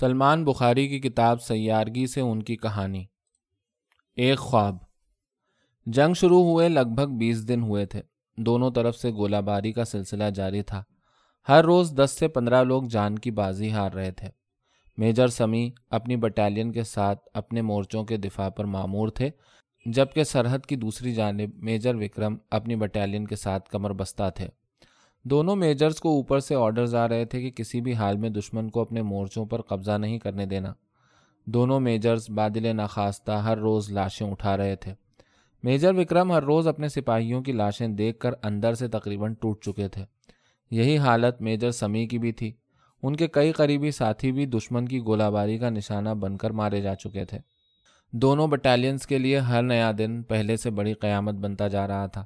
سلمان بخاری کی کتاب سیارگی سے ان کی کہانی۔ ایک خواب۔ جنگ شروع ہوئے، لگ بھگ بیس دن ہوئے تھے۔ دونوں طرف سے گولہ باری کا سلسلہ جاری تھا۔ ہر روز دس سے پندرہ لوگ جان کی بازی ہار رہے تھے۔ میجر سمی اپنی بٹالین کے ساتھ اپنے مورچوں کے دفاع پر معمور تھے، جبکہ سرحد کی دوسری جانب میجر وکرم اپنی بٹالین کے ساتھ کمر بستہ تھے۔ دونوں میجرز کو اوپر سے آرڈرز آ رہے تھے کہ کسی بھی حال میں دشمن کو اپنے مورچوں پر قبضہ نہیں کرنے دینا۔ دونوں میجرز بادل ناخواستہ ہر روز لاشیں اٹھا رہے تھے۔ میجر وکرم ہر روز اپنے سپاہیوں کی لاشیں دیکھ کر اندر سے تقریباً ٹوٹ چکے تھے۔ یہی حالت میجر سمی کی بھی تھی۔ ان کے کئی قریبی ساتھی بھی دشمن کی گولہ باری کا نشانہ بن کر مارے جا چکے تھے۔ دونوں بٹالینز کے لیے ہر نیا دن پہلے سے بڑی قیامت بنتا جا رہا تھا۔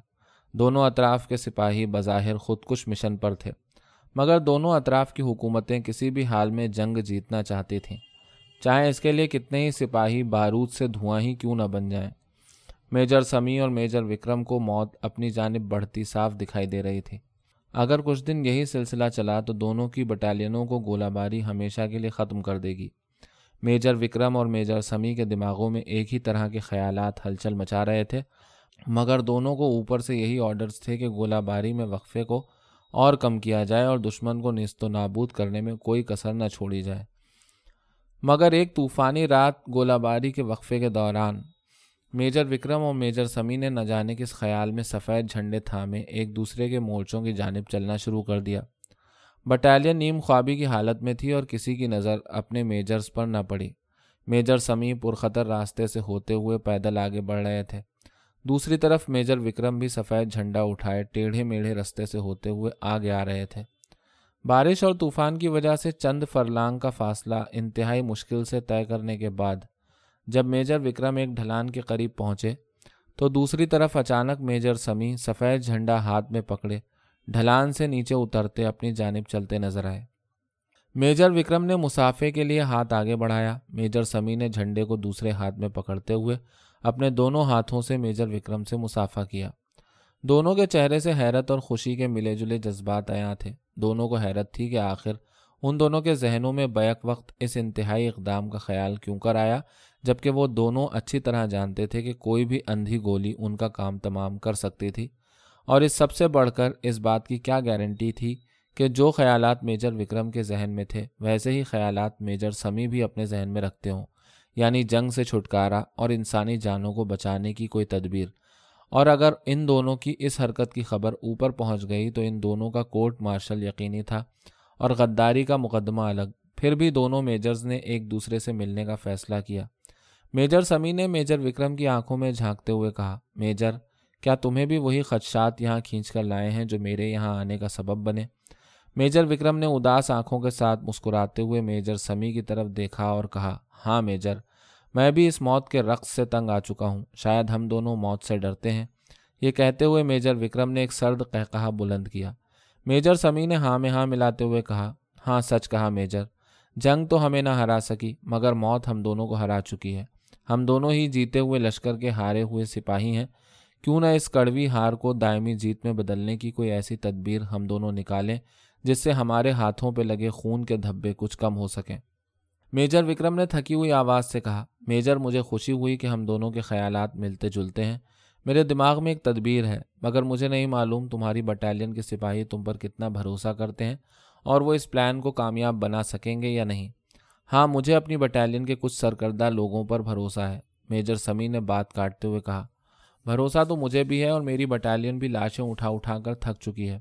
دونوں اطراف کے سپاہی بظاہر خود کش مشن پر تھے، مگر دونوں اطراف کی حکومتیں کسی بھی حال میں جنگ جیتنا چاہتی تھیں۔ چاہے اس کے لیے کتنے ہی سپاہی بارود سے دھواں ہی کیوں نہ بن جائیں۔ میجر سمی اور میجر وکرم کو موت اپنی جانب بڑھتی صاف دکھائی دے رہی تھی۔ اگر کچھ دن یہی سلسلہ چلا تو دونوں کی بٹالینوں کو گولہ باری ہمیشہ کے لیے ختم کر دے گی۔ میجر وکرم اور میجر سمی کے دماغوں میں ایک ہی طرح کے خیالات ہلچل مچا رہے تھے۔ مگر دونوں کو اوپر سے یہی آرڈرز تھے کہ گولہ باری میں وقفے کو اور کم کیا جائے اور دشمن کو نیست و نابود کرنے میں کوئی کسر نہ چھوڑی جائے۔ مگر ایک طوفانی رات گولہ باری کے وقفے کے دوران، میجر وکرم اور میجر سمی نے نہ جانے کس خیال میں سفید جھنڈے تھامے ایک دوسرے کے مورچوں کی جانب چلنا شروع کر دیا۔ بٹالین نیم خوابی کی حالت میں تھی اور کسی کی نظر اپنے میجرز پر نہ پڑی۔ میجر سمی پرخطر راستے سے ہوتے ہوئے پیدل آگے بڑھ رہے تھے۔ دوسری طرف میجر وکرم بھی سفید جھنڈا اٹھائے ٹیڑھے میڑھے رستے سے ہوتے ہوئے آگے آ رہے تھے۔ بارش اور طوفان کی وجہ سے چند فرلانگ کا فاصلہ انتہائی مشکل سے طے کرنے کے بعد جب میجر وکرم ایک ڈھلان کے قریب پہنچے تو دوسری طرف اچانک میجر سمی سفید جھنڈا ہاتھ میں پکڑے ڈھلان سے نیچے اترتے اپنی جانب چلتے نظر آئے۔ میجر وکرم نے مسافے کے لیے ہاتھ آگے بڑھایا۔ میجر سمی نے جھنڈے کو دوسرے ہاتھ میں پکڑتے ہوئے اپنے دونوں ہاتھوں سے میجر وکرم سے مسافہ کیا۔ دونوں کے چہرے سے حیرت اور خوشی کے ملے جلے جذبات آیا تھے۔ دونوں کو حیرت تھی کہ آخر ان دونوں کے ذہنوں میں بیک وقت اس انتہائی اقدام کا خیال کیوں کر آیا، جبکہ وہ دونوں اچھی طرح جانتے تھے کہ کوئی بھی اندھی گولی ان کا کام تمام کر سکتی تھی۔ اور اس سب سے بڑھ کر اس بات کی کیا گارنٹی تھی کہ جو خیالات میجر وکرم کے ذہن میں تھے، ویسے ہی خیالات میجر سمی بھی اپنے ذہن میں رکھتے ہوں۔ یعنی جنگ سے چھٹکارا اور انسانی جانوں کو بچانے کی کوئی تدبیر۔ اور اگر ان دونوں کی اس حرکت کی خبر اوپر پہنچ گئی تو ان دونوں کا کورٹ مارشل یقینی تھا اور غداری کا مقدمہ الگ۔ پھر بھی دونوں میجرز نے ایک دوسرے سے ملنے کا فیصلہ کیا۔ میجر سمی نے میجر وکرم کی آنکھوں میں جھانکتے ہوئے کہا، میجر، کیا تمہیں بھی وہی خدشات یہاں کھینچ کر لائے ہیں جو میرے یہاں آنے کا سبب بنے؟ میجر وکرم نے اداس آنکھوں کے ساتھ مسکراتے ہوئے میجر سمی کی طرف دیکھا اور کہا ہاں میجر، میں بھی اس موت کے رقص سے تنگ آ چکا ہوں۔ شاید ہم دونوں موت سے ڈرتے ہیں یہ کہتے ہوئے میجر وکرم نے ایک سرد کہا بلند کیا۔ میجر سمی نے ہاں میں ہاں ملاتے ہوئے کہا ہاں سچ کہا میجر، جنگ تو ہمیں نہ ہرا سکی، مگر موت ہم دونوں کو ہرا چکی ہے۔ ہم دونوں ہی جیتے ہوئے لشکر کے ہارے ہوئے سپاہی ہیں۔ کیوں نہ اس کڑوی ہار کو دائمی جیت میں بدلنے کی کوئی ایسی تدبیر ہم دونوں نکالیں۔ جس سے ہمارے ہاتھوں پہ لگے خون کے دھبے کچھ کم ہو سکیں۔ میجر وکرم نے تھکی ہوئی آواز سے کہا، میجر مجھے خوشی ہوئی کہ ہم دونوں کے خیالات ملتے جلتے ہیں۔ میرے دماغ میں ایک تدبیر ہے، مگر مجھے نہیں معلوم تمہاری بٹالین کے سپاہی تم پر کتنا بھروسہ کرتے ہیں اور وہ اس پلان کو کامیاب بنا سکیں گے یا نہیں۔ ہاں مجھے اپنی بٹالین کے کچھ سرکردہ لوگوں پر بھروسہ ہے، میجر سمی نے بات کاٹتے ہوئے کہا۔ بھروسہ تو مجھے بھی ہے اور میری بٹالین بھی لاشیں اٹھا اٹھا کر تھک چکی ہے۔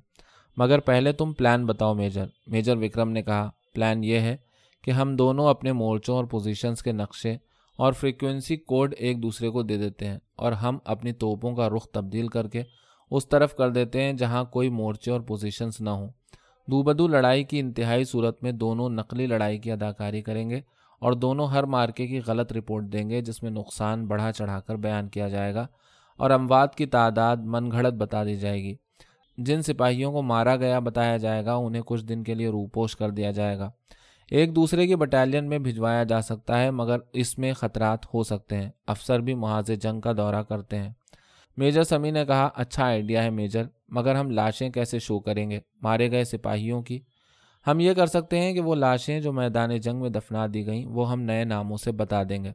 مگر پہلے تم پلان بتاؤ میجر۔ میجر وکرم نے کہا، پلان یہ ہے کہ ہم دونوں اپنے مورچوں اور پوزیشنز کے نقشے اور فریکوینسی کوڈ ایک دوسرے کو دے دیتے ہیں اور ہم اپنی توپوں کا رخ تبدیل کر کے اس طرف کر دیتے ہیں جہاں کوئی مورچے اور پوزیشنز نہ ہوں۔ دو بدو لڑائی کی انتہائی صورت میں دونوں نقلی لڑائی کی اداکاری کریں گے اور دونوں ہر مارکے کی غلط رپورٹ دیں گے، جس میں نقصان بڑھا چڑھا کر بیان کیا جائے گا اور اموات کی تعداد من گھڑت بتا دی جائے گی۔ جن سپاہیوں کو مارا گیا بتایا جائے گا، انہیں کچھ دن کے لیے روپوش کر دیا جائے گا۔ ایک دوسرے کی بٹالین میں بھجوایا جا سکتا ہے، مگر اس میں خطرات ہو سکتے ہیں۔ افسر بھی محاذ جنگ کا دورہ کرتے ہیں۔ میجر سمی نے کہا اچھا آئیڈیا ہے میجر، مگر ہم لاشیں کیسے شو کریں گے؟ مارے گئے سپاہیوں کی۔ ہم یہ کر سکتے ہیں کہ وہ لاشیں جو میدان جنگ میں دفنا دی گئیں، وہ ہم نئے ناموں سے بتا دیں گے۔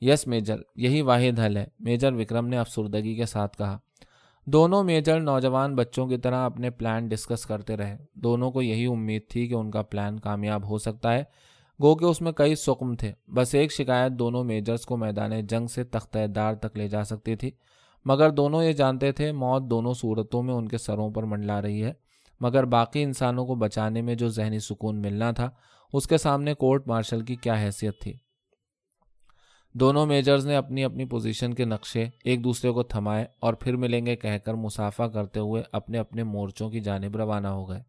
یس میجر، یہی واحد حل ہے۔ میجر وکرم نے افسردگی کے ساتھ کہا۔ دونوں میجر نوجوان بچوں کی طرح اپنے پلان ڈسکس کرتے رہے۔ دونوں کو یہی امید تھی کہ ان کا پلان کامیاب ہو سکتا ہے۔ گو کہ اس میں کئی سکم تھے۔ بس ایک شکایت دونوں میجرز کو میدان جنگ سے تختہ دار تک لے جا سکتی تھی۔ مگر دونوں یہ جانتے تھے، موت دونوں صورتوں میں ان کے سروں پر منڈلا رہی ہے۔ مگر باقی انسانوں کو بچانے میں جو ذہنی سکون ملنا تھا، اس کے سامنے کورٹ مارشل کی کیا حیثیت تھی۔ دونوں میجرز نے اپنی اپنی پوزیشن کے نقشے ایک دوسرے کو تھمائے اور پھر ملیں گے کہہ کر مسافہ کرتے ہوئے اپنے اپنے مورچوں کی جانب روانہ ہو گئے۔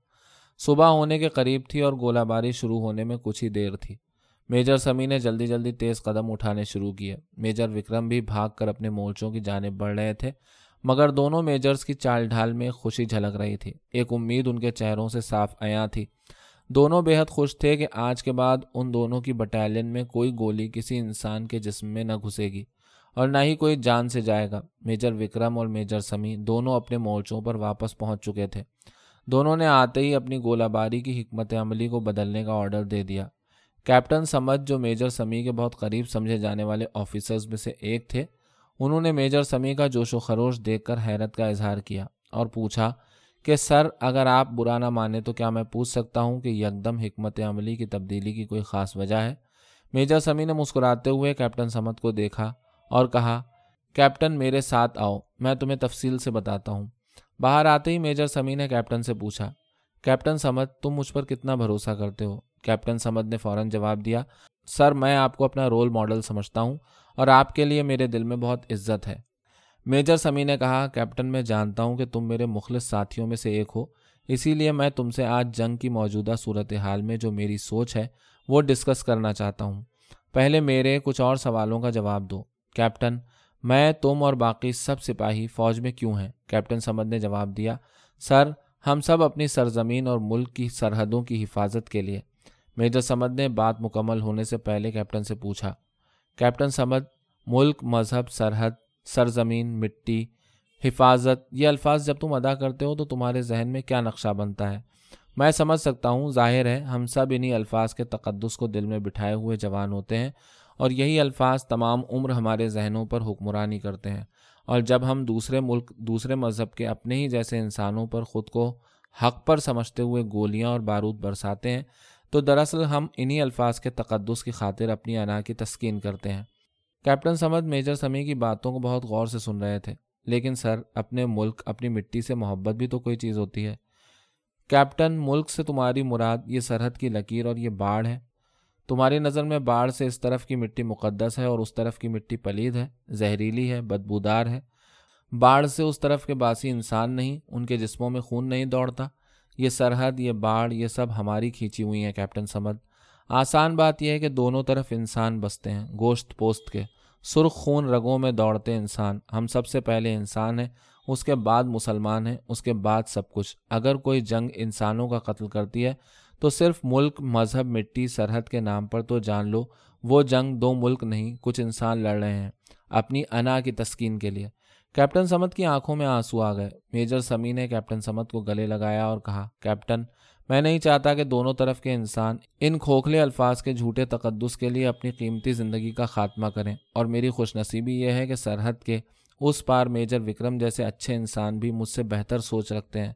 صبح ہونے کے قریب تھی اور گولہ باری شروع ہونے میں کچھ ہی دیر تھی۔ میجر سمی نے جلدی جلدی تیز قدم اٹھانے شروع کیے۔ میجر وکرم بھی بھاگ کر اپنے مورچوں کی جانب بڑھ رہے تھے، مگر دونوں میجرز کی چال ڈھال میں خوشی جھلک رہی تھی۔ ایک امید ان کے چہروں سے صاف عیاں تھی۔ دونوں بے حد خوش تھے کہ آج کے بعد ان دونوں کی بٹالین میں کوئی گولی کسی انسان کے جسم میں نہ گھسے گی اور نہ ہی کوئی جان سے جائے گا۔ میجر وکرم اور میجر سمی دونوں اپنے مورچوں پر واپس پہنچ چکے تھے۔ دونوں نے آتے ہی اپنی گولہ باری کی حکمت عملی کو بدلنے کا آرڈر دے دیا۔ کیپٹن سمجھ جو میجر سمی کے بہت قریب سمجھے جانے والے آفیسرز میں سے ایک تھے، انہوں نے میجر سمی کا جوش و خروش دیکھ کر حیرت کا اظہار کیا اور پوچھا کہ سر اگر آپ برا نہ مانے تو کیا میں پوچھ سکتا ہوں کہ یکدم حکمت عملی کی تبدیلی کی کوئی خاص وجہ ہے؟ میجر سمی نے مسکراتے ہوئے کیپٹن سمت کو دیکھا اور کہا، کیپٹن میرے ساتھ آؤ، میں تمہیں تفصیل سے بتاتا ہوں۔ باہر آتے ہی میجر سمی نے کیپٹن سے پوچھا، کیپٹن سمت، تم مجھ پر کتنا بھروسہ کرتے ہو؟ کیپٹن سمت نے فوراً جواب دیا، سر، میں آپ کو اپنا رول ماڈل سمجھتا ہوں اور آپ کے لیے میرے دل میں بہت عزت ہے۔ میجر سمی نے کہا، کیپٹن، میں جانتا ہوں کہ تم میرے مخلص ساتھیوں میں سے ایک ہو، اسی لیے میں تم سے آج جنگ کی موجودہ صورتحال میں جو میری سوچ ہے، وہ ڈسکس کرنا چاہتا ہوں۔ پہلے میرے کچھ اور سوالوں کا جواب دو۔ کیپٹن، میں، تم اور باقی سب سپاہی فوج میں کیوں ہیں؟ کیپٹن سمد نے جواب دیا، سر، ہم سب اپنی سرزمین اور ملک کی سرحدوں کی حفاظت کے لیے میجر سمد نے بات مکمل ہونے سے پہلے کیپٹن سے پوچھا، کیپٹن سمد، ملک، مذہب، سرحد سرزمین، مٹی، حفاظت، یہ الفاظ جب تم ادا کرتے ہو تو تمہارے ذہن میں کیا نقشہ بنتا ہے؟ میں سمجھ سکتا ہوں، ظاہر ہے، ہم سب انہی الفاظ کے تقدس کو دل میں بٹھائے ہوئے جوان ہوتے ہیں اور یہی الفاظ تمام عمر ہمارے ذہنوں پر حکمرانی کرتے ہیں۔ اور جب ہم دوسرے ملک، دوسرے مذہب کے اپنے ہی جیسے انسانوں پر خود کو حق پر سمجھتے ہوئے گولیاں اور بارود برساتے ہیں، تو دراصل ہم انہی الفاظ کے تقدس کی خاطر اپنی انا کی تسکین کرتے ہیں۔ کیپٹن سمد میجر سمی کی باتوں کو بہت غور سے سن رہے تھے، لیکن سر، اپنے ملک، اپنی مٹی سے محبت بھی تو کوئی چیز ہوتی ہے۔ کیپٹن، ملک سے تمہاری مراد یہ سرحد کی لکیر اور یہ باڑھ ہے۔ تمہاری نظر میں باڑھ سے اس طرف کی مٹی مقدس ہے اور اس طرف کی مٹی پلید ہے، زہریلی ہے، بدبودار ہے۔ باڑھ سے اس طرف کے باسی انسان نہیں، ان کے جسموں میں خون نہیں دوڑتا۔ یہ سرحد، یہ باڑھ یہ سب ہماری کھینچی ہوئی ہیں، کیپٹن سمد آسان بات یہ ہے کہ دونوں طرف انسان بستے ہیں، گوشت پوست کے۔ سرخ خون رگوں میں دوڑتے انسان۔ ہم سب سے پہلے انسان ہیں، اس کے بعد مسلمان ہیں، اس کے بعد سب کچھ۔ اگر کوئی جنگ انسانوں کا قتل کرتی ہے، تو صرف ملک، مذہب، مٹی، سرحد کے نام پر تو جان لو۔ وہ جنگ دو ملک نہیں، کچھ انسان لڑ رہے ہیں، اپنی انا کی تسکین کے لیے۔ کیپٹن سمت کی آنکھوں میں آنسو آ گئے۔ میجر سمی نے کیپٹن سمت کو گلے لگایا اور کہا، کیپٹن، میں نہیں چاہتا کہ دونوں طرف کے انسان ان کھوکھلے الفاظ کے جھوٹے تقدس کے لیے اپنی قیمتی زندگی کا خاتمہ کریں۔ اور میری خوش نصیبی یہ ہے کہ سرحد کے اس پار میجر وکرم جیسے اچھے انسان بھی مجھ سے بہتر سوچ رکھتے ہیں۔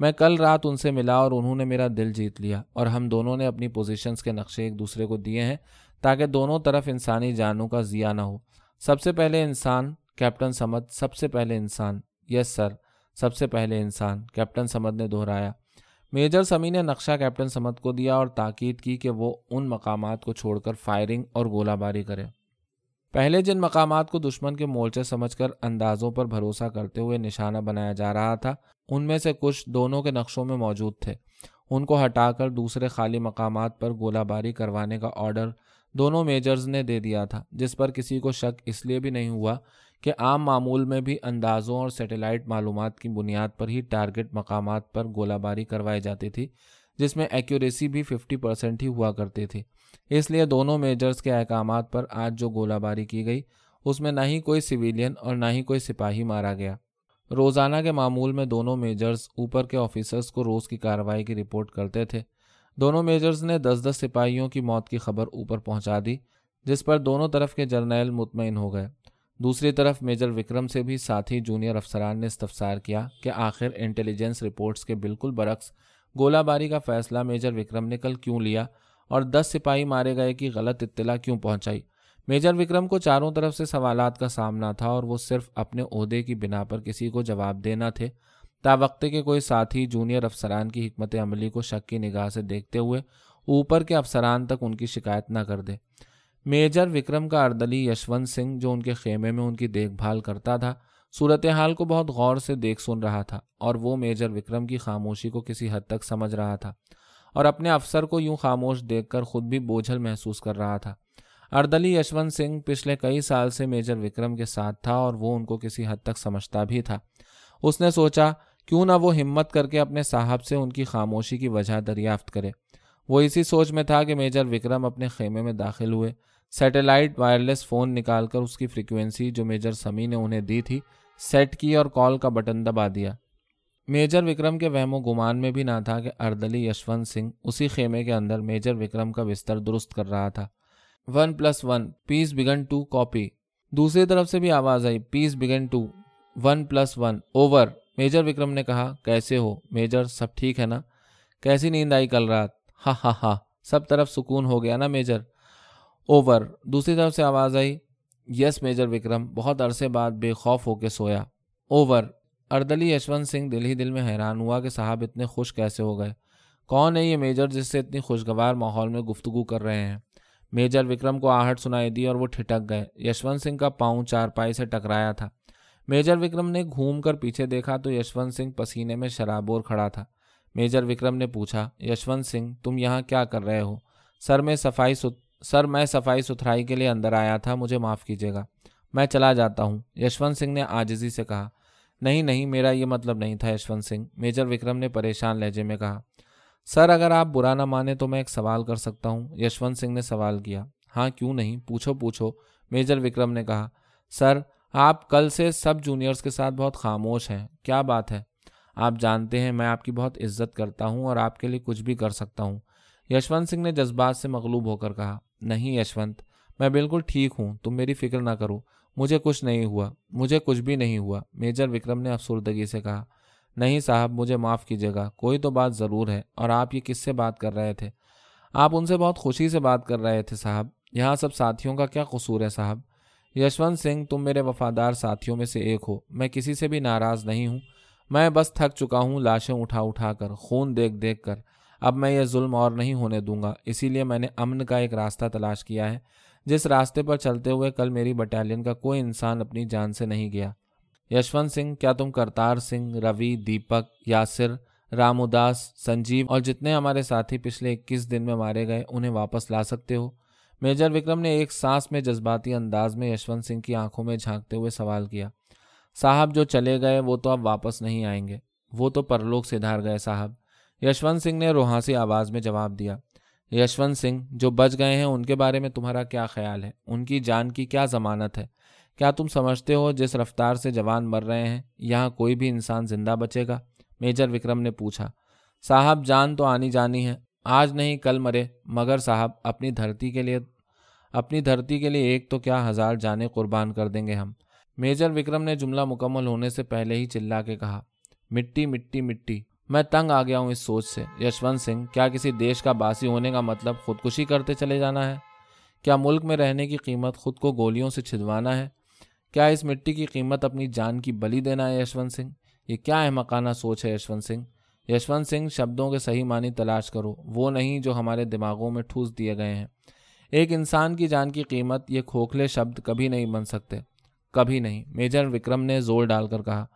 میں کل رات ان سے ملا اور انہوں نے میرا دل جیت لیا اور ہم دونوں نے اپنی پوزیشنز کے نقشے ایک دوسرے کو دیے ہیں تاکہ دونوں طرف انسانی جانوں کا ضیاع نہ ہو۔ سب سے پہلے انسان کیپٹن سمد سب سے پہلے انسان۔ یس سر، سب سے پہلے انسان، کیپٹن سمد نے دہرایا۔ میجر سمی نے نقشہ کیپٹن سمت کو دیا اور تاکید کی کہ وہ ان مقامات کو چھوڑ کر فائرنگ اور گولہ باری کرے۔ پہلے جن مقامات کو دشمن کے مورچے سمجھ کر اندازوں پر بھروسہ کرتے ہوئے نشانہ بنایا جا رہا تھا، ان میں سے کچھ دونوں کے نقشوں میں موجود تھے۔ ان کو ہٹا کر دوسرے خالی مقامات پر گولہ باری کروانے کا آرڈر دونوں میجرز نے دے دیا تھا، جس پر کسی کو شک اس لیے بھی نہیں ہوا کہ عام معمول میں بھی اندازوں اور سیٹلائٹ معلومات کی بنیاد پر ہی ٹارگٹ مقامات پر گولہ باری کروائی جاتی تھی، جس میں ایکوریسی بھی ففٹی پرسنٹ ہی ہوا کرتی تھی۔ اس لیے دونوں میجرز کے احکامات پر آج جو گولہ باری کی گئی، اس میں نہ ہی کوئی سویلین اور نہ ہی کوئی سپاہی مارا گیا۔ روزانہ کے معمول میں دونوں میجرز اوپر کے آفیسرز کو روز کی کارروائی کی رپورٹ کرتے تھے۔ دونوں میجرز نے دس دس سپاہیوں کی موت کی خبر اوپر پہنچا دی، جس پر دونوں طرف کے جرنیل مطمئن ہو گئے۔ دوسری طرف میجر وکرم سے بھی ساتھی جونیئر افسران نے استفسار کیا کہ آخر انٹیلیجنس رپورٹس کے بالکل برعکس گولہ باری کا فیصلہ میجر وکرم نے کل کیوں لیا اور دس سپاہی مارے گئے کی غلط اطلاع کیوں پہنچائی؟ میجر وکرم کو چاروں طرف سے سوالات کا سامنا تھا اور وہ صرف اپنے عہدے کی بنا پر کسی کو جواب دینا تھے۔ تا وقت کے کوئی ساتھی جونیئر افسران کی حکمت عملی کو شک کی نگاہ سے دیکھتے ہوئے اوپر کے افسران تک ان کی شکایت نہ کر دے۔ میجر وکرم کا اردلی یشونت سنگھ جو ان کے خیمے میں ان کی دیکھ بھال کرتا تھا، صورتحال کو بہت غور سے دیکھ سن رہا تھا اور وہ میجر وکرم کی خاموشی کو کسی حد تک سمجھ رہا تھا اور اپنے افسر کو یوں خاموش دیکھ کر خود بھی بوجھل محسوس کر رہا تھا۔ اردلی یشونت سنگھ پچھلے کئی سال سے میجر وکرم کے ساتھ تھا اور وہ ان کو کسی حد تک سمجھتا بھی تھا۔ اس نے سوچا، کیوں نہ وہ ہمت کر کے اپنے صاحب سے ان کی خاموشی کی وجہ دریافت کرے۔ وہ اسی سوچ میں تھا کہ میجر وکرم اپنے خیمے میں داخل ہوئے۔ سیٹلائٹ وائرلیس فون نکال کر اس کی فریکوینسی جو میجر سمی نے انہیں دی تھی، سیٹ کی اور کال کا بٹن دبا دیا۔ میجر وکرم کے وہم و گمان میں بھی نہ تھا کہ اردلی یشونت سنگھ اسی خیمے کے اندر میجر وکرم کا بستر درست کر رہا تھا۔ One plus one, peace begin two, copy. دوسری طرف سے بھی آواز آئی، peace begin two. One plus one, over. Major Vikram نے کہا، کیسے ہو؟ میجر، سب ٹھیک ہے نا؟ کیسی نیند آئی کل رات؟ ہاں ہاں ہاں۔ سب طرف سکون ہو گیا نا میجر؟ اوور دوسری طرف سے آواز آئی یس میجر وکرم بہت عرصے بعد بے خوف ہو کے سویا۔ اوور اردلی یشونت سنگھ دل ہی دل میں حیران ہوا کہ صاحب اتنے خوش کیسے ہو گئے۔ کون ہے یہ میجر جس سے اتنی خوشگوار ماحول میں گفتگو کر رہے ہیں؟ میجر وکرم کو آہٹ سنائی دی اور وہ ٹھٹک گئے۔ یشونت سنگھ کا پاؤں چار پائی سے ٹکرایا تھا۔ میجر وکرم نے گھوم کر پیچھے دیکھا تو یشونت سنگھ پسینے میں شرابور کھڑا تھا۔ میجر وکرم نے پوچھا، یشونت سنگھ، تم یہاں کیا کر رہے ہو؟ سر میں صفائی سر میں صفائی ستھرائی کے لیے اندر آیا تھا، مجھے معاف کیجیے گا۔ میں چلا جاتا ہوں۔ یشونت سنگھ نے آجزی سے کہا۔ نہیں نہیں، میرا یہ مطلب نہیں تھا یشونت سنگھ۔ میجر وکرم نے پریشان لہجے میں کہا۔ سر، اگر آپ برا نہ مانے تو میں ایک سوال کر سکتا ہوں۔ یشونت سنگھ نے سوال کیا۔ ہاں کیوں نہیں؟ پوچھو پوچھو۔ میجر وکرم نے کہا۔ سر، آپ کل سے سب جونیئرس کے ساتھ بہت خاموش ہیں۔ کیا بات ہے؟ آپ جانتے ہیں، میں آپ کی بہت عزت کرتا ہوں اور آپ کے لیے کچھ بھی کر سکتا ہوں۔ یشونت سنگھ نے جذبات سے مغلوب ہو کر کہا۔ نہیں یشونت، میں بالکل ٹھیک ہوں، تم میری فکر نہ کرو۔ مجھے کچھ نہیں ہوا، مجھے کچھ بھی نہیں ہوا، میجر وکرم نے افسردگی سے کہا۔ نہیں صاحب، مجھے معاف کیجیے گا، کوئی تو بات ضرور ہے۔ اور آپ یہ کس سے بات کر رہے تھے؟ آپ ان سے بہت خوشی سے بات کر رہے تھے صاحب۔ یہاں سب ساتھیوں کا کیا قصور ہے صاحب؟ یشونت سنگھ، تم میرے وفادار ساتھیوں میں سے ایک ہو۔ میں کسی سے بھی ناراض نہیں ہوں۔ میں بس تھک چکا ہوں، لاشیں اٹھا اٹھا کر، خون دیکھ دیکھ کر۔ اب میں یہ ظلم اور نہیں ہونے دوں گا۔ اسی لیے میں نے امن کا ایک راستہ تلاش کیا ہے۔ جس راستے پر چلتے ہوئے کل میری بٹالین کا کوئی انسان اپنی جان سے نہیں گیا۔ یشونت سنگھ، کیا تم کرتار سنگھ، روی، دیپک، یاسر، رام اداس، سنجیو اور جتنے ہمارے ساتھی پچھلے اکیس دن میں مارے گئے، انہیں واپس لا سکتے ہو؟ میجر وکرم نے ایک سانس میں جذباتی انداز میں یشونت سنگھ کی آنکھوں میں جھانکتے ہوئے سوال کیا۔ صاحب جو چلے گئے، وہ تو اب واپس نہیں آئیں گے۔ وہ تو پرلوک سے دھار گئے صاحب۔ یشونت سنگھ نے روحاسی آواز میں جواب دیا، یشونت سنگھ، جو بچ گئے ہیں، ان کے بارے میں تمہارا کیا خیال ہے؟ ان کی جان کی کیا ضمانت ہے؟ کیا تم سمجھتے ہو جس رفتار سے جوان مر رہے ہیں، یہاں کوئی بھی انسان زندہ بچے گا؟ میجر وکرم نے پوچھا۔ صاحب، جان تو آنی جانی ہے۔ آج نہیں، کل مرے۔ مگر صاحب، اپنی دھرتی کے لیے، اپنی دھرتی کے لیے ایک تو کیا ہزار جانیں قربان کر دیں گے ہم؟ میجر وکرم نے جملہ مکمل ہونے سے پہلے ہی چلا کے کہا، مٹی مٹی مٹی۔ میں تنگ آ گیا ہوں اس سوچ سے۔ یشونت سنگھ، کیا کسی دیش کا باسی ہونے کا مطلب خودکشی کرتے چلے جانا ہے؟ کیا ملک میں رہنے کی قیمت خود کو گولیوں سے چھدوانا ہے؟ کیا اس مٹی کی قیمت اپنی جان کی بلی دینا ہے یشونت سنگھ؟ یہ کیا احمقانہ سوچ ہے یشونت سنگھ؟ یشونت سنگھ شبدوں کے صحیح معنی تلاش کرو، وہ نہیں جو ہمارے دماغوں میں ٹھوس دیے گئے ہیں۔ ایک انسان کی جان کی قیمت یہ کھوکھلے شبد کبھی نہیں بن سکتے۔ کبھی نہیں۔ میجر وکرم نے زور ڈال کر کہا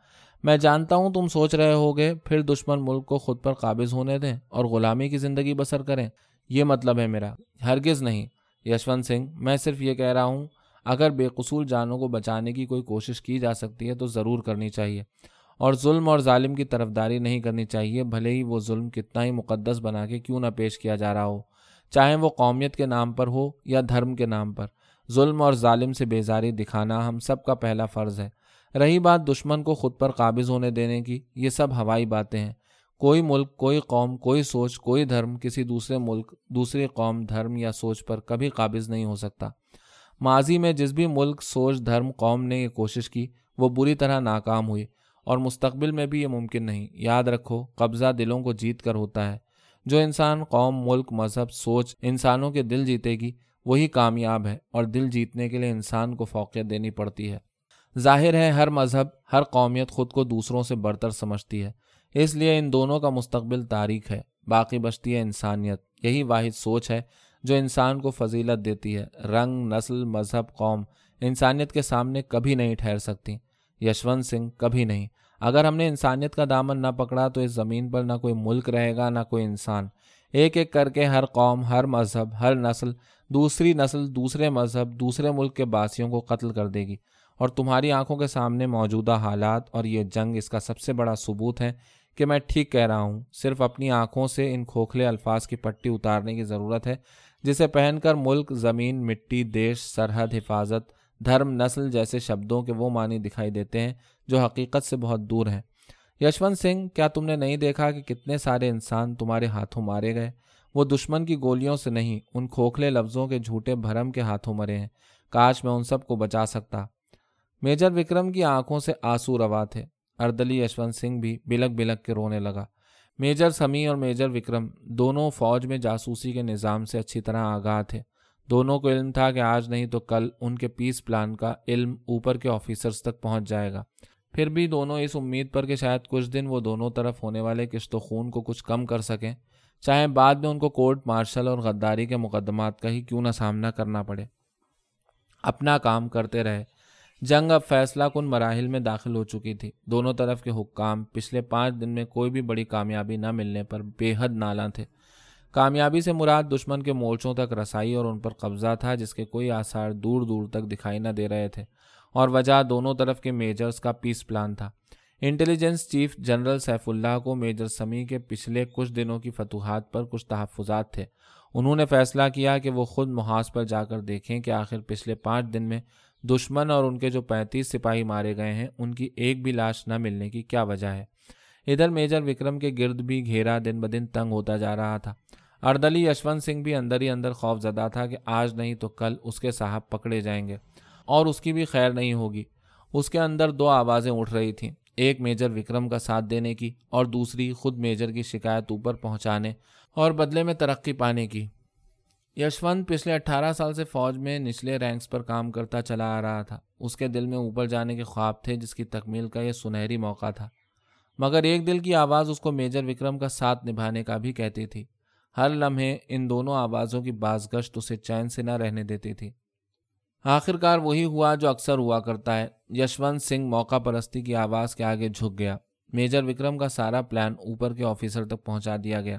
میں جانتا ہوں تم سوچ رہے ہوگے، پھر دشمن ملک کو خود پر قابض ہونے دیں اور غلامی کی زندگی بسر کریں۔ یہ مطلب ہے میرا۔ ہرگز نہیں۔ یشونت سنگھ، میں صرف یہ کہہ رہا ہوں، اگر بے قصول جانوں کو بچانے کی کوئی کوشش کی جا سکتی ہے تو ضرور کرنی چاہیے۔ اور ظلم اور ظالم کی طرفداری نہیں کرنی چاہیے، بھلے ہی وہ ظلم کتنا ہی مقدس بنا کے کیوں نہ پیش کیا جا رہا ہو۔ چاہے وہ قومیت کے نام پر ہو یا دھرم کے نام پر۔ ظلم اور ظالم سے بیزاری دکھانا ہم سب کا پہلا فرض ہے۔ رہی بات دشمن کو خود پر قابض ہونے دینے کی، یہ سب ہوائی باتیں ہیں۔ کوئی ملک، کوئی قوم، کوئی سوچ، کوئی دھرم کسی دوسرے ملک، دوسری قوم، دھرم یا سوچ پر کبھی قابض نہیں ہو سکتا۔ ماضی میں جس بھی ملک، سوچ، دھرم، قوم نے یہ کوشش کی، وہ بری طرح ناکام ہوئی۔ اور مستقبل میں بھی یہ ممکن نہیں۔ یاد رکھو، قبضہ دلوں کو جیت کر ہوتا ہے۔ جو انسان، قوم، ملک، مذہب، سوچ انسانوں کے دل جیتے گی، وہی کامیاب ہے۔ اور دل جیتنے کے لیے انسان کو فوقیت دینی پڑتی ہے۔ ظاہر ہے ہر مذہب، ہر قومیت خود کو دوسروں سے برتر سمجھتی ہے۔ اس لیے ان دونوں کا مستقبل تاریخ ہے، باقی بچتی ہے انسانیت۔ یہی واحد سوچ ہے جو انسان کو فضیلت دیتی ہے۔ رنگ، نسل، مذہب، قوم۔ انسانیت کے سامنے کبھی نہیں ٹھہر سکتی۔ یشونت سنگھ کبھی نہیں۔ اگر ہم نے انسانیت کا دامن نہ پکڑا تو اس زمین پر نہ کوئی ملک رہے گا، نہ کوئی انسان۔ ایک ایک کر کے ہر قوم، ہر مذہب، ہر نسل، دوسری نسل، دوسرے مذہب، دوسرے ملک کے باسیوں کو قتل کر دے گی۔ اور تمہاری آنکھوں کے سامنے موجودہ حالات اور یہ جنگ اس کا سب سے بڑا ثبوت ہے کہ میں ٹھیک کہہ رہا ہوں۔ صرف اپنی آنکھوں سے ان کھوکھلے الفاظ کی پٹی اتارنے کی ضرورت ہے، جسے پہن کر ملک، زمین، مٹی، دیش، سرحد، حفاظت، دھرم، نسل جیسے شبدوں کے وہ معنی دکھائی دیتے ہیں جو حقیقت سے بہت دور ہیں۔ یشونت سنگھ، کیا تم نے نہیں دیکھا کہ کتنے سارے انسان تمہارے ہاتھوں مارے گئے؟ وہ دشمن کی گولیوں سے نہیں، ان کھوکھلے لفظوں کے جھوٹے بھرم کے ہاتھوں مرے ہیں۔ کاش میں ان سب کو بچا سکتا۔ میجر وکرم کی آنکھوں سے آنسو روا تھے۔ اردلی یشونت سنگھ بھی بلک بلک کے رونے لگا۔ میجر سمی اور میجر وکرم دونوں فوج میں جاسوسی کے نظام سے اچھی طرح آگاہ تھے۔ دونوں کو علم تھا کہ آج نہیں تو کل ان کے پیس پلان کا علم اوپر کے آفیسرز تک پہنچ جائے گا۔ پھر بھی دونوں اس امید پر کہ شاید کچھ دن وہ دونوں طرف ہونے والے کشت و خون کو کچھ کم کر سکیں۔ چاہے بعد میں ان کو کورٹ، مارشل اور غداری کے مقدمات کا ہی کیوں نہ سامنا کرنا پڑے۔ اپنا کام کرتے رہے۔ جنگ اب فیصلہ کن مراحل میں داخل ہو چکی تھی۔ دونوں طرف کے حکام پچھلے پانچ دن میں کوئی بھی بڑی کامیابی نہ ملنے پر بے حد نالاں تھے۔ کامیابی سے مراد دشمن کے مورچوں تک رسائی اور ان پر قبضہ تھا جس کے کوئی آثار دور دور تک دکھائی نہ دے رہے تھے۔ اور وجہ دونوں طرف کے میجرز کا پیس پلان تھا۔ Intelligence chief general Saif Ullah کو میجر سمی کے پچھلے کچھ دنوں کی فتوحات پر کچھ تحفظات تھے۔ انہوں نے فیصلہ کیا کہ وہ خود محاذ پر جا کر دیکھیں کہ آخر پچھلے پانچ دن میں دشمن اور ان کے جو پینتیس سپاہی مارے گئے ہیں، ان کی ایک بھی لاش نہ ملنے کی کیا وجہ ہے؟ ادھر میجر وکرم کے گرد بھی گھیرا دن بدن تنگ ہوتا جا رہا تھا۔ اردلی یشونت سنگھ بھی اندر ہی اندر خوف زدہ تھا کہ آج نہیں تو کل اس کے صاحب پکڑے جائیں گے اور اس کی بھی خیر نہیں ہوگی۔ اس کے اندر دو آوازیں اٹھ رہی تھیں، ایک میجر وکرم کا ساتھ دینے کی اور دوسری خود میجر کی شکایت اوپر پہنچانے اور بدلے میں ترقی پانے کی۔ یشونت پچھلے اٹھارہ سال سے فوج میں نچلے رینکس پر کام کرتا چلا آ رہا تھا۔ اس کے دل میں اوپر جانے کے خواب تھے جس کی تکمیل کا یہ سنہری موقع تھا۔ مگر ایک دل کی آواز اس کو میجر وکرم کا ساتھ نبھانے کا بھی کہتی تھی۔ ہر لمحے ان دونوں آوازوں کی باز گشت اسے چین سے نہ رہنے دیتی تھی۔ آخر کار وہی ہوا جو اکثر ہوا کرتا ہے۔ یشونت سنگھ موقع پرستی کی آواز کے آگے جھک گیا۔ میجر وکرم کا سارا پلان اوپر کے آفیسر تک پہنچا دیا گیا۔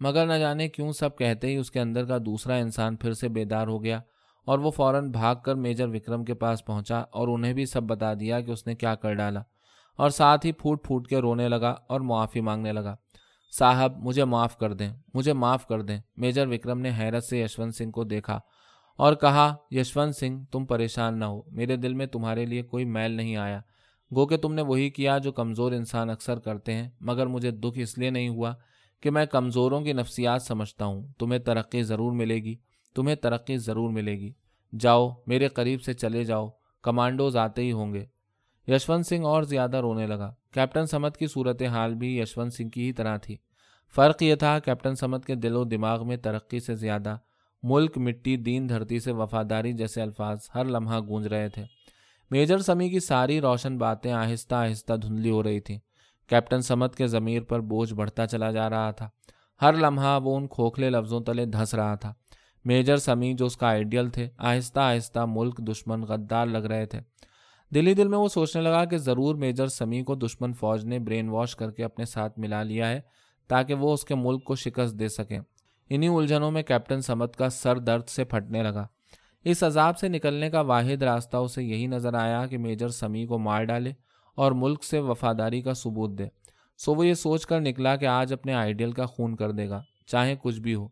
مگر نہ جانے کیوں سب کہتے ہی اس کے اندر کا دوسرا انسان پھر سے بیدار ہو گیا اور وہ فوراً بھاگ کر میجر وکرم کے پاس پہنچا اور انہیں بھی سب بتا دیا کہ اس نے کیا کر ڈالا اور ساتھ ہی پھوٹ پھوٹ کے رونے لگا اور معافی مانگنے لگا۔ صاحب، مجھے معاف کر دیں، مجھے معاف کر دیں۔ میجر وکرم نے حیرت سے یشونت سنگھ کو دیکھا اور کہا، یشونت سنگھ، تم پریشان نہ ہو۔ میرے دل میں تمہارے لیے کوئی میل نہیں آیا۔ گو کہ تم نے وہی کیا جو کمزور انسان اکثر کرتے ہیں، مگر مجھے دکھ اس لیے نہیں ہوا کہ میں کمزوروں کی نفسیات سمجھتا ہوں، تمہیں ترقی ضرور ملے گی، تمہیں ترقی ضرور ملے گی۔ جاؤ، میرے قریب سے چلے جاؤ، کمانڈوز آتے ہی ہوں گے۔ یشونت سنگھ اور زیادہ رونے لگا۔ کیپٹن سمت کی صورت حال بھی یشونت سنگھ کی ہی طرح تھی۔ فرق یہ تھا، کیپٹن سمت کے دل و دماغ میں ترقی سے زیادہ ملک مٹی، دین دھرتی سے وفاداری جیسے الفاظ ہر لمحہ گونج رہے تھے۔ میجر سمی کی ساری روشن باتیں آہستہ آہستہ دھندلی ہو رہی تھیں۔ کیپٹن سمت کے ضمیر پر بوجھ بڑھتا چلا جا رہا تھا۔ ہر لمحہ وہ ان کھوکھلے لفظوں تلے دھس رہا تھا۔ میجر سمی جو اس کا آئیڈیل تھے، آہستہ آہستہ ملک دشمن غدار لگ رہے تھے۔ دلی دل میں وہ سوچنے لگا کہ ضرور میجر سمی کو دشمن فوج نے برین واش کر کے اپنے ساتھ ملا لیا ہے تاکہ وہ اس کے ملک کو شکست دے سکیں۔ انہی الجھنوں میں کیپٹن سمت کا سر درد سے پھٹنے لگا۔ اس عذاب سے نکلنے کا واحد راستہ اسے یہی نظر آیا کہ میجر سمی کو مار ڈالے۔ اور ملک سے وفاداری کا ثبوت دے۔ سو وہ یہ سوچ کر نکلا کہ آج اپنے آئیڈیل کا خون کر دے گا، چاہے کچھ بھی ہو۔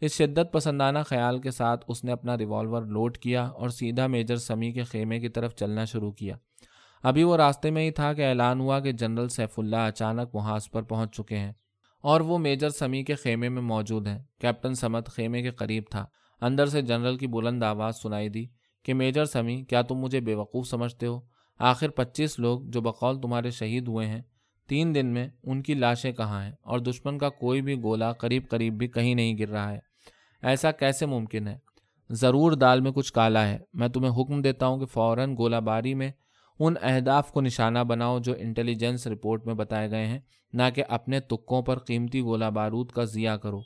اس شدت پسندانہ خیال کے ساتھ اس نے اپنا ریوالور لوڈ کیا اور سیدھا میجر سمی کے خیمے کی طرف چلنا شروع کیا۔ ابھی وہ راستے میں ہی تھا کہ اعلان ہوا کہ جنرل سیف اللہ اچانک محاذ پر پہنچ چکے ہیں اور وہ میجر سمی کے خیمے میں موجود ہیں۔ کیپٹن سمت خیمے کے قریب تھا۔ اندر سے جنرل کی بلند آواز سنائی دی کہ میجر سمی، کیا تم مجھے بے وقوف سمجھتے ہو؟ آخر پچیس لوگ جو بقول تمہارے شہید ہوئے ہیں، تین دن میں ان کی لاشیں کہاں ہیں؟ اور دشمن کا کوئی بھی گولا قریب قریب بھی کہیں نہیں گر رہا ہے۔ ایسا کیسے ممکن ہے؟ ضرور دال میں کچھ کالا ہے۔ میں تمہیں حکم دیتا ہوں کہ فوراً گولہ باری میں ان اہداف کو نشانہ بناؤ جو انٹیلیجنس رپورٹ میں بتائے گئے ہیں، نہ کہ اپنے تکوں پر قیمتی گولہ بارود کا ضیاع کرو۔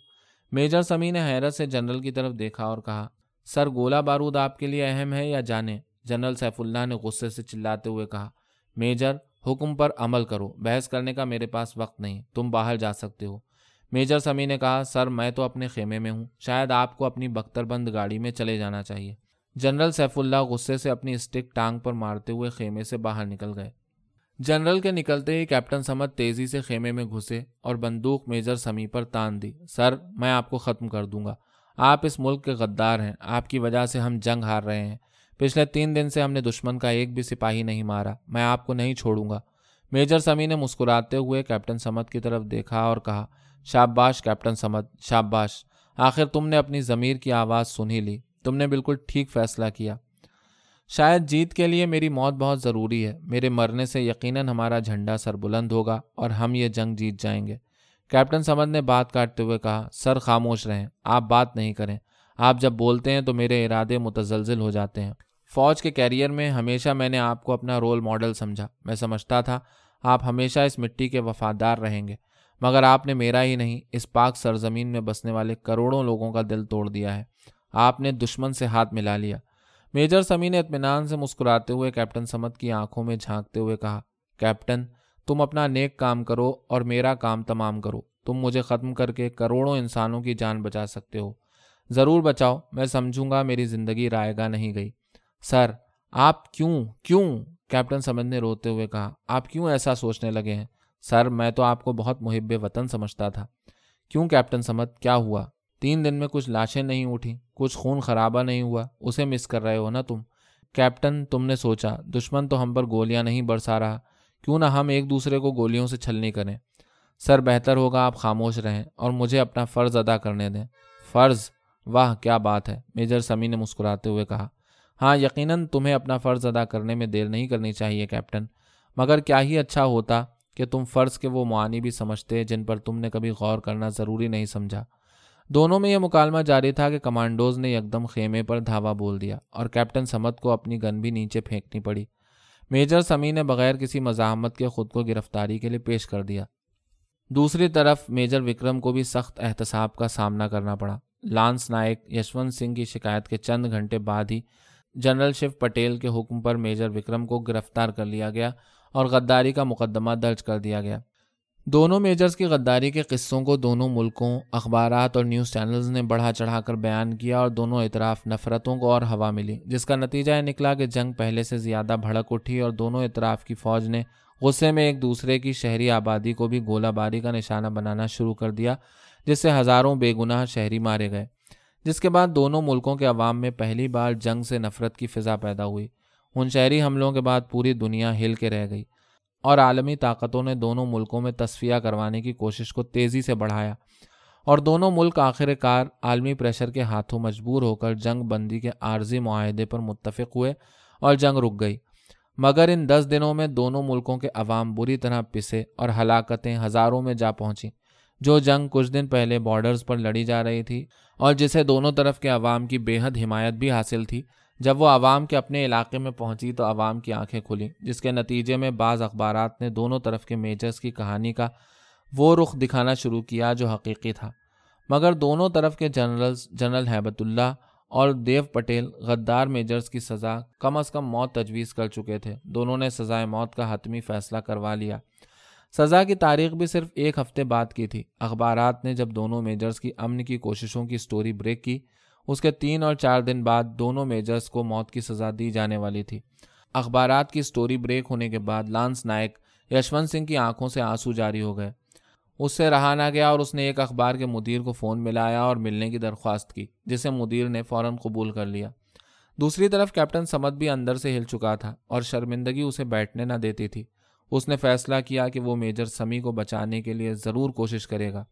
میجر سمی نے حیرت سے جنرل کی طرف دیکھا اور کہا، سر، گولہ بارود آپ کے لیے اہم ہے یا جانے جنرل سیف اللہ نے غصے سے چلاتے ہوئے کہا، میجر، حکم پر عمل کرو۔ بحث کرنے کا میرے پاس وقت نہیں۔ تم باہر جا سکتے ہو میجر سمی نے کہا، سر، میں تو اپنے خیمے میں ہوں۔ شاید آپ کو اپنی بختر بند گاڑی میں چلے جانا چاہیے جنرل سیف اللہ غصے سے اپنی اسٹک ٹانگ پر مارتے ہوئے خیمے سے باہر نکل گئے۔ جنرل کے نکلتے ہی کیپٹن سمت تیزی سے خیمے میں گھسے اور بندوق میجر سمی پر تان دی۔ سر، میں آپ کو ختم کر دوں گا۔ آپ اس ملک کے غدار ہیں۔ آپ کی وجہ سے ہم جنگ ہار رہے ہیں۔ پچھلے تین دن سے ہم نے دشمن کا ایک بھی سپاہی نہیں مارا، میں آپ کو نہیں چھوڑوں گا۔ میجر سمی نے مسکراتے ہوئے کیپٹن سمت کی طرف دیکھا اور کہا، شاباش کیپٹن سمت شاباش، آخر تم نے اپنی ضمیر کی آواز سنی لی۔ تم نے بالکل ٹھیک فیصلہ کیا۔ شاید جیت کے لیے میری موت بہت ضروری ہے۔ میرے مرنے سے یقیناً ہمارا جھنڈا سر بلند ہوگا اور ہم یہ جنگ جیت جائیں گے۔ کیپٹن سمد نے بات کاٹتے ہوئے کہا، سر خاموش رہیں، آپ بات نہیں کریں۔ آپ جب بولتے ہیں تو میرے ارادے متزلزل ہو جاتے ہیں۔ فوج کے کیریئر میں ہمیشہ میں نے آپ کو اپنا رول ماڈل سمجھا۔ میں سمجھتا تھا، آپ ہمیشہ اس مٹی کے وفادار رہیں گے۔ مگر آپ نے میرا ہی نہیں، اس پاک سرزمین میں بسنے والے کروڑوں لوگوں کا دل توڑ دیا ہے۔ آپ نے دشمن سے ہاتھ ملا لیا۔ میجر سمی نے اطمینان سے مسکراتے ہوئے کیپٹن سمت کی آنکھوں میں جھانکتے ہوئے کہا، کیپٹن، تم اپنا نیک کام کرو اور میرا کام تمام کرو۔ تم مجھے ختم کر کے کروڑوں انسانوں کی جان بچا سکتے ہو۔ ضرور بچاؤ، میں سمجھوں گا میری زندگی رائے گا نہیں گئی۔ سر آپ کیوں کیوں کیپٹن سمجھ نے روتے ہوئے کہا آپ کیوں ایسا سوچنے لگے ہیں سر میں تو آپ کو بہت محب وطن سمجھتا تھا کیوں کیپٹن سمت کیا ہوا تین دن میں کچھ لاشیں نہیں اٹھی کچھ خون خرابہ نہیں ہوا اسے مس کر رہے ہو نا تم کیپٹن تم نے سوچا دشمن تو ہم پر گولیاں نہیں برسا رہا کیوں نہ ہم ایک دوسرے کو گولیوں سے چھلنی کریں سر بہتر ہوگا آپ خاموش رہیں اور مجھے اپنا فرض ادا کرنے دیں فرض واہ کیا بات ہے میجر سمی نے مسکراتے ہوئے کہا ہاں یقیناً تمہیں اپنا فرض ادا کرنے میں دیر نہیں کرنی چاہیے، کیپٹن۔ مگر کیا ہی اچھا ہوتا کہ تم فرض کے وہ معانی بھی سمجھتے جن پر تم نے کبھی غور کرنا ضروری نہیں سمجھا۔ دونوں میں یہ مکالمہ جاری تھا کہ کمانڈوز نے یکدم خیمے پر دھاوا بول دیا اور کیپٹن سمت کو اپنی گن بھی نیچے پھینکنی پڑی۔ میجر سمی نے بغیر کسی مزاحمت کے خود کو گرفتاری کے لیے پیش کر دیا۔ دوسری طرف میجر وکرم کو بھی سخت احتساب کا سامنا کرنا پڑا۔ لانس نائک، یشونت سنگھ کی شکایت کے چند گھنٹے بعد ہی جنرل شیو پٹیل کے حکم پر میجر وکرم کو گرفتار کر لیا گیا اور غداری کا مقدمہ درج کر دیا گیا۔ دونوں میجرز کی غداری کے قصوں کو دونوں ملکوں، اخبارات اور نیوز چینلز نے بڑھا چڑھا کر بیان کیا اور دونوں اطراف نفرتوں کو اور ہوا ملی، جس کا نتیجہ یہ نکلا کہ جنگ پہلے سے زیادہ بھڑک اٹھی اور دونوں اطراف کی فوج نے غصے میں ایک دوسرے کی شہری آبادی کو بھی گولہ باری کا نشانہ بنانا شروع کر دیا، جس سے ہزاروں بے گناہ شہری مارے گئے۔ جس کے بعد دونوں ملکوں کے عوام میں پہلی بار جنگ سے نفرت کی فضا پیدا ہوئی۔ ان شہری حملوں کے بعد پوری دنیا ہل کے رہ گئی اور عالمی طاقتوں نے دونوں ملکوں میں تصفیہ کروانے کی کوشش کو تیزی سے بڑھایا اور دونوں ملک آخر کار عالمی پریشر کے ہاتھوں مجبور ہو کر جنگ بندی کے عارضی معاہدے پر متفق ہوئے اور جنگ رک گئی۔ مگر ان دس دنوں میں دونوں ملکوں کے عوام بری طرح پسے اور ہلاکتیں ہزاروں میں جا پہنچیں۔ جو جنگ کچھ دن پہلے بارڈرز پر لڑی جا رہی تھی اور جسے دونوں طرف کے عوام کی بے حد حمایت بھی حاصل تھی۔ جب وہ عوام کے اپنے علاقے میں پہنچی تو عوام کی آنکھیں کھلیں جس کے نتیجے میں بعض اخبارات نے دونوں طرف کے میجرز کی کہانی کا وہ رخ دکھانا شروع کیا جو حقیقی تھا۔ مگر دونوں طرف کے جنرلز جنرل حیبت اللہ اور دیو پٹیل، غدار میجرز کی سزا کم از کم موت تجویز کر چکے تھے۔ دونوں نے سزائے موت کا حتمی فیصلہ کروا لیا۔ سزا کی تاریخ بھی صرف ایک ہفتے بعد کی تھی۔ اخبارات نے جب دونوں میجرز کی امن کی کوششوں کی سٹوری بریک کی، اس کے تین اور چار دن بعد دونوں میجرز کو موت کی سزا دی جانے والی تھی۔ اخبارات کی سٹوری بریک ہونے کے بعد لانس نائک، یشونت سنگھ کی آنکھوں سے آنسو جاری ہو گئے۔ اس سے رہا نہ گیا اور اس نے ایک اخبار کے مدیر کو فون ملایا اور ملنے کی درخواست کی، جسے مدیر نے فوراً قبول کر لیا۔ دوسری طرف کیپٹن سمت بھی اندر سے ہل چکا تھا اور شرمندگی اسے بیٹھنے نہ دیتی تھی۔ اس نے فیصلہ کیا کہ وہ میجر سمی کو بچانے کے لیے ضرور کوشش کرے گا۔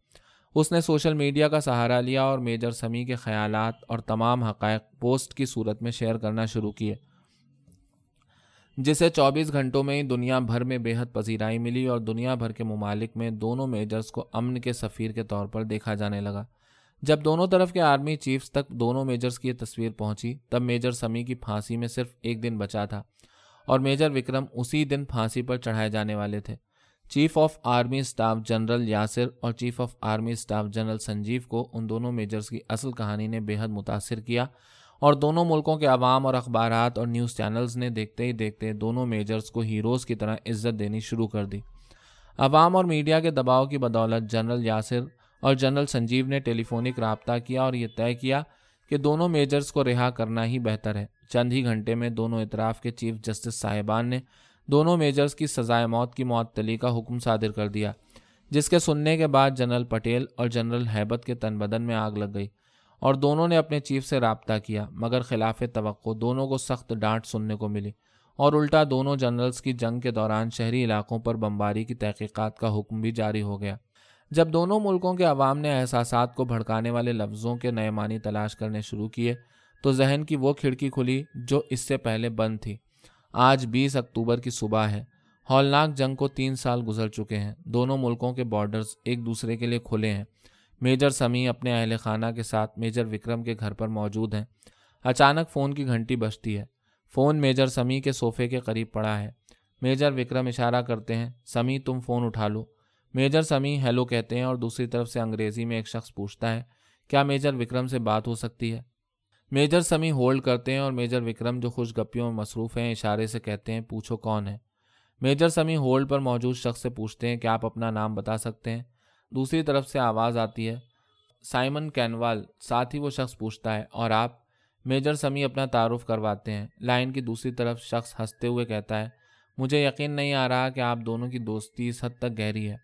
اس نے سوشل میڈیا کا سہارا لیا اور میجر سمی کے خیالات اور تمام حقائق پوسٹ کی صورت میں شیئر کرنا شروع کیے، جسے چوبیس گھنٹوں میں ہی دنیا بھر میں بے حد پذیرائی ملی اور دنیا بھر کے ممالک میں دونوں میجرز کو امن کے سفیر کے طور پر دیکھا جانے لگا۔ جب دونوں طرف کے آرمی چیفز تک دونوں میجرز کی یہ تصویر پہنچی، تب میجر سمی کی پھانسی میں صرف ایک دن بچا تھا۔ اور میجر وکرم اسی دن پھانسی پر چڑھائے جانے والے تھے۔ Chief of army staff general Yasir اور chief of army staff general Sanjeev کو ان دونوں میجرز کی اصل کہانی نے بے حد متاثر کیا اور دونوں ملکوں کے عوام اور اخبارات اور نیوز چینلز نے دیکھتے ہی دیکھتے دونوں میجرز کو ہیروز کی طرح عزت دینی شروع کر دی۔ عوام اور میڈیا کے دباؤ کی بدولت جنرل یاسر اور جنرل سنجیو نے ٹیلی فونک رابطہ کیا اور یہ طے کیا کہ دونوں میجرز کو رہا کرنا ہی بہتر ہے۔ چند ہی گھنٹے میں دونوں اطراف کے چیف جسٹس صاحبان نے دونوں میجرز کی سزائے موت کی معطلی کا حکم صادر کر دیا، جس کے سننے کے بعد جنرل پٹیل اور جنرل ہیبت کے تن بدن میں آگ لگ گئی اور دونوں نے اپنے چیف سے رابطہ کیا، مگر خلاف توقع دونوں کو سخت ڈانٹ سننے کو ملی اور الٹا دونوں جنرلز کی جنگ کے دوران شہری علاقوں پر بمباری کی تحقیقات کا حکم بھی جاری ہو گیا۔ جب دونوں ملکوں کے عوام نے احساسات کو بھڑکانے والے لفظوں کے نئے معنی تلاش کرنے شروع کیے، تو ذہن کی وہ کھڑکی کھلی جو اس سے پہلے بند تھی۔ آج بیس اکتوبر کی صبح ہے۔ ہولناک جنگ کو تین سال گزر چکے ہیں۔ دونوں ملکوں کے بارڈرز ایک دوسرے کے لیے کھلے ہیں۔ میجر سمی اپنے اہل خانہ کے ساتھ میجر وکرم کے گھر پر موجود ہیں۔ اچانک فون کی گھنٹی بجتی ہے۔ فون میجر سمی کے صوفے کے قریب پڑا ہے۔ میجر وکرم اشارہ کرتے ہیں سمی تم فون اٹھا لو۔ میجر سمی ہیلو کہتے ہیں اور دوسری طرف سے انگریزی میں ایک شخص پوچھتا ہے، کیا میجر وکرم سے بات ہو سکتی ہے؟ میجر سمی ہولڈ کرتے ہیں اور میجر وکرم جو خوش گپیوں میں مصروف ہیں، اشارے سے کہتے ہیں، پوچھو کون ہے؟ میجر سمی ہولڈ پر موجود شخص سے پوچھتے ہیں کہ آپ اپنا نام بتا سکتے ہیں؟ دوسری طرف سے آواز آتی ہے، سائمن کینوال، ساتھ ہی وہ شخص پوچھتا ہے، اور آپ؟ میجر سمی اپنا تعارف کرواتے ہیں۔ لائن کی دوسری طرف شخص ہنستے ہوئے کہتا ہے مجھے یقین نہیں آ رہا کہ آپ دونوں کی دوستی اس حد تک گہری ہے۔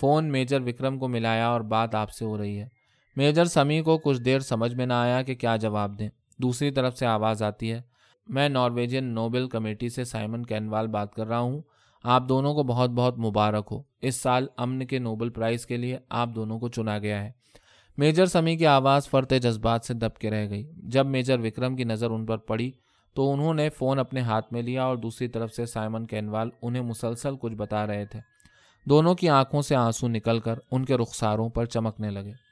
فون میجر وکرم کو ملایا اور بات آپ سے ہو رہی ہے۔ میجر سمی کو کچھ دیر سمجھ میں نہ آیا کہ کیا جواب دیں۔ دوسری طرف سے آواز آتی ہے، میں نارویجین نوبل کمیٹی سے سائمن کینوال بات کر رہا ہوں۔ آپ دونوں کو بہت بہت مبارک ہو۔ اس سال امن کے نوبل پرائز کے لیے آپ دونوں کو چنا گیا ہے۔ میجر سمی کی آواز فرت جذبات سے دب کے رہ گئی۔ جب میجر وکرم کی نظر ان پر پڑی تو انہوں نے فون اپنے ہاتھ میں لیا اور دوسری طرف سے سائمن کینوال انہیں مسلسل کچھ بتا رہے تھے۔ دونوں کی آنکھوں سے آنسو نکل کر ان کے رخساروں پر چمکنے لگے۔